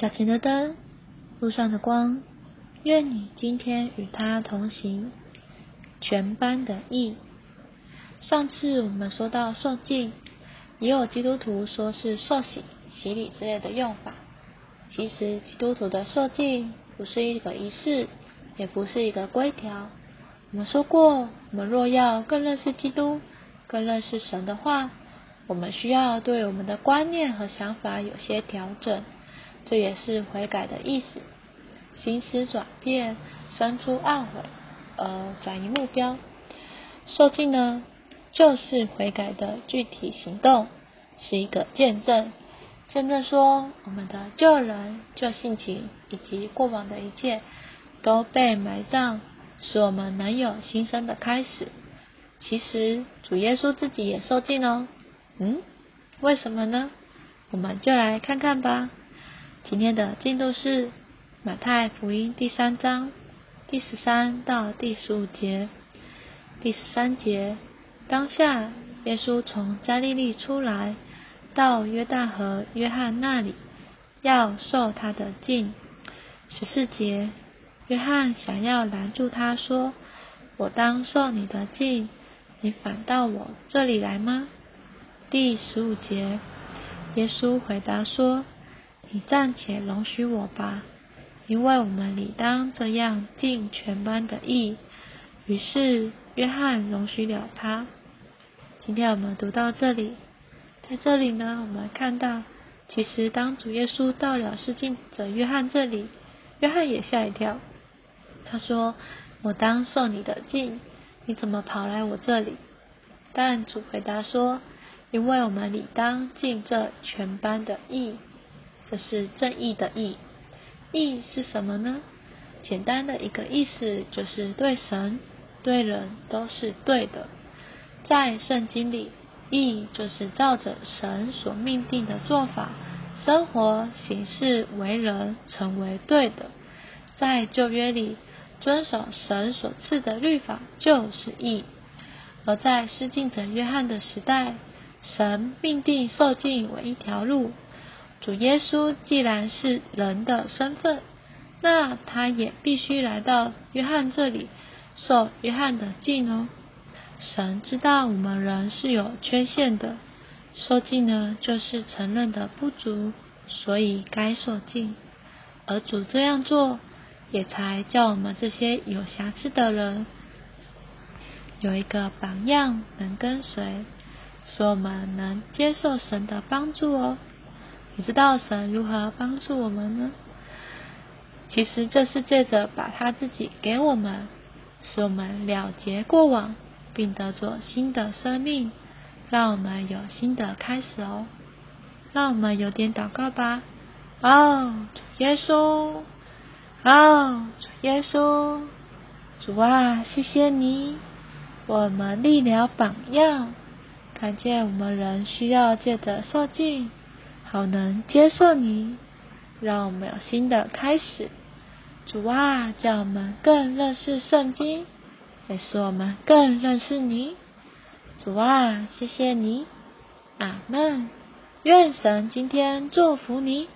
脚前的灯，路上的光，愿你今天与他同行。全班的意。上次我们说到受敬，也有基督徒说是受洗、洗礼之类的用法。其实基督徒的受敬不是一个仪式，也不是一个规条。我们说过，我们若要更认识基督、更认识神的话，我们需要对我们的观念和想法有些调整。这也是悔改的意思，心思转变，生出懊悔，而转移目标。受尽呢，就是悔改的具体行动，是一个见证，见证说我们的旧人、旧性情以及过往的一切都被埋葬，使我们能有新生的开始。其实主耶稣自己也受尽哦，嗯，为什么呢？我们就来看看吧。今天的进度是马太福音第三章第十三到第十五节。第十三节，当下耶稣从加利利出来，到约旦河约翰那里，要受他的敬。十四节，约翰想要拦住他说：“我当受你的敬，你反到我这里来吗？”第十五节，耶稣回答说。你暂且容许我吧，因为我们理当这样尽全班的义。于是约翰容许了他。今天我们读到这里，在这里呢，我们看到，其实当主耶稣到了施浸者约翰这里，约翰也吓一跳。他说：“我当受你的敬，你怎么跑来我这里？”但主回答说：“因为我们理当尽这全班的义。”这是正义的义，义是什么呢？简单的一个意思就是对神、对人都是对的。在圣经里，义就是照着神所命定的做法生活、行事、为人，成为对的。在旧约里，遵守神所赐的律法就是义；而在施浸者约翰的时代，神命定受尽为一条路。主耶稣既然是人的身份，那他也必须来到约翰这里受约翰的敬哦。神知道我们人是有缺陷的，受敬呢就是承认的不足，所以该受敬。而主这样做，也才叫我们这些有瑕疵的人有一个榜样能跟随，使我们能接受神的帮助哦。你知道神如何帮助我们呢？其实这是借着把他自己给我们，使我们了结过往，并得着新的生命，让我们有新的开始哦。让我们有点祷告吧。哦，主耶稣，哦，主耶稣，主啊，谢谢你，我们立了榜样，看见我们人需要借着受尽。好能接受你，让我们有新的开始。主啊，叫我们更认识圣经，也使我们更认识你。主啊，谢谢你，阿门。愿神今天祝福你。